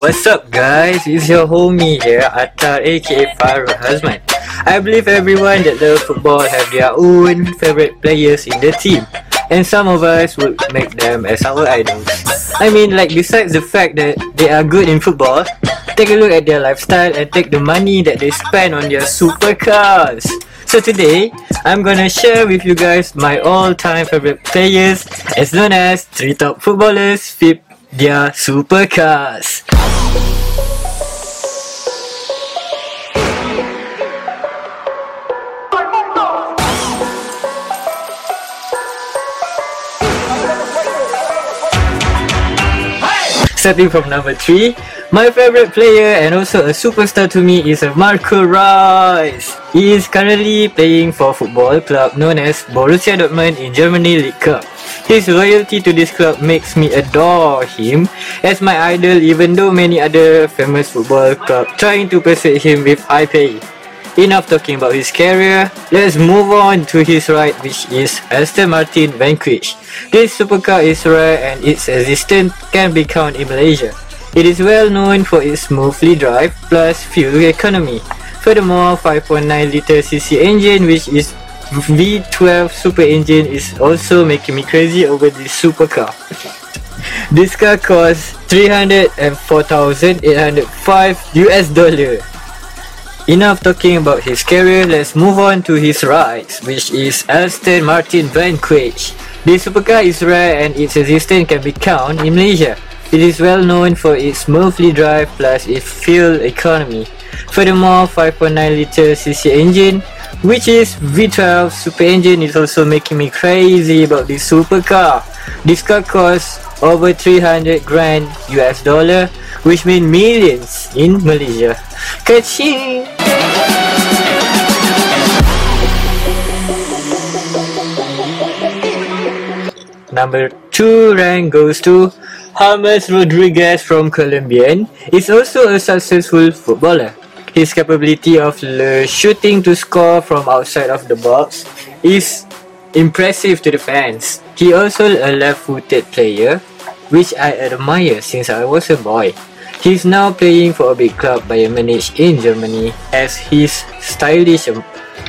What's up guys, it's your homie here, Attar aka Farah Hazman. I believe everyone that loves football have their own favourite players in the team. And some of us would make them as our idols. I mean like besides the fact that they are good in football, take a look at their lifestyle and take the money that they spend on their supercars. So today, I'm gonna share with you guys my all-time favorite players as known as three top footballers fit their supercars. Starting from number 3, my favorite player and also a superstar to me is Marco Reus. He is currently playing for football club known as Borussia Dortmund in Germany League Cup. His loyalty to this club makes me adore him as my idol even though many other famous football club trying to persuade him with high pay. Enough talking about his career, let's move on to his ride which is Aston Martin Vanquish. This supercar is rare and its existence can be counted in Malaysia. It is well known for its smoothly drive plus fuel economy. Furthermore, 5.9 litre cc engine which is V12 super engine is also making me crazy over this supercar. This car costs 304,805 US dollar. Enough talking about his career, let's move on to his rides, which is Aston Martin Vanquish. This supercar is rare and its existence can be counted in Malaysia. It is well known for its smoothly drive plus its fuel economy. Furthermore, 5.9 litre cc engine, which is V12 super engine is also making me crazy about this supercar. This car costs over 300 grand US dollar, which means millions in Malaysia. Kaching! Number 2 rank goes to James Rodriguez from Colombian. Is also a successful footballer. His capability of shooting to score from outside of the box is impressive to the fans. He also a left-footed player, which I admire since I was a boy. He's now playing for a big club Bayern Munich in Germany as his stylish.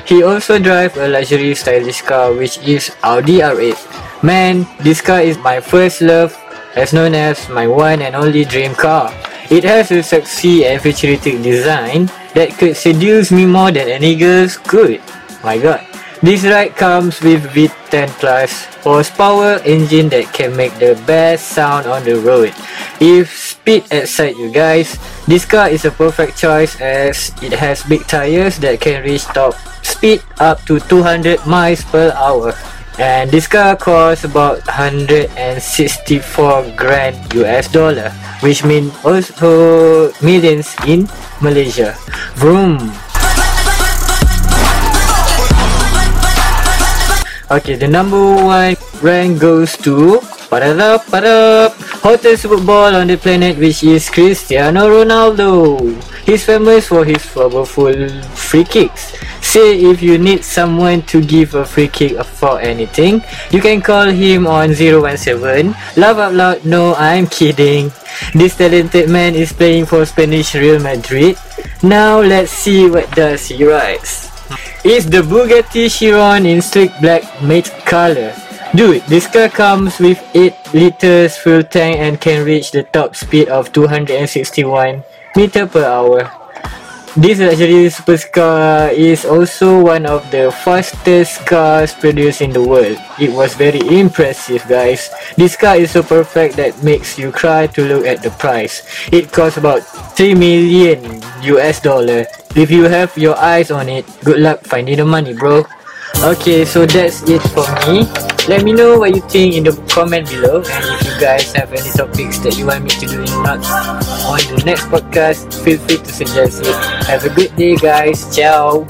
He also drives a luxury stylish car which is Audi R8. Man, this car is my first love as known as my one and only dream car. It has a sexy and futuristic design that could seduce me more than any girls could. My god. This ride comes with V10 Plus horsepower engine that can make the best sound on the road. If speed excites you guys, this car is a perfect choice as it has big tires that can reach top speed up to 200 miles per hour. And this car costs about 164 grand US dollar, which means also millions in Malaysia. Vroom! Okay, the number one rank goes to Padadap, padap, hottest football on the planet which is Cristiano Ronaldo. He's famous for his powerful free kicks. Say if you need someone to give a free kick for anything, you can call him on 017. Love out loud, no, I'm kidding. This talented man is playing for Spanish Real Madrid. Now let's see what does he writes. It's the Bugatti Chiron in sleek black matte color. Dude, this car comes with 8 liters fuel tank and can reach the top speed of 261 meter per hour. This luxury supercar is also one of the fastest cars produced in the world. It was very impressive guys. This car is so perfect that makes you cry to look at the price. It costs about 3 million US dollar. If you have your eyes on it, good luck finding the money bro. Okay, so that's it for me. Let me know what you think in the comment below and if you guys have any topics that you want me to do in not on the next podcast, feel free to suggest it. Have a good day guys. Ciao.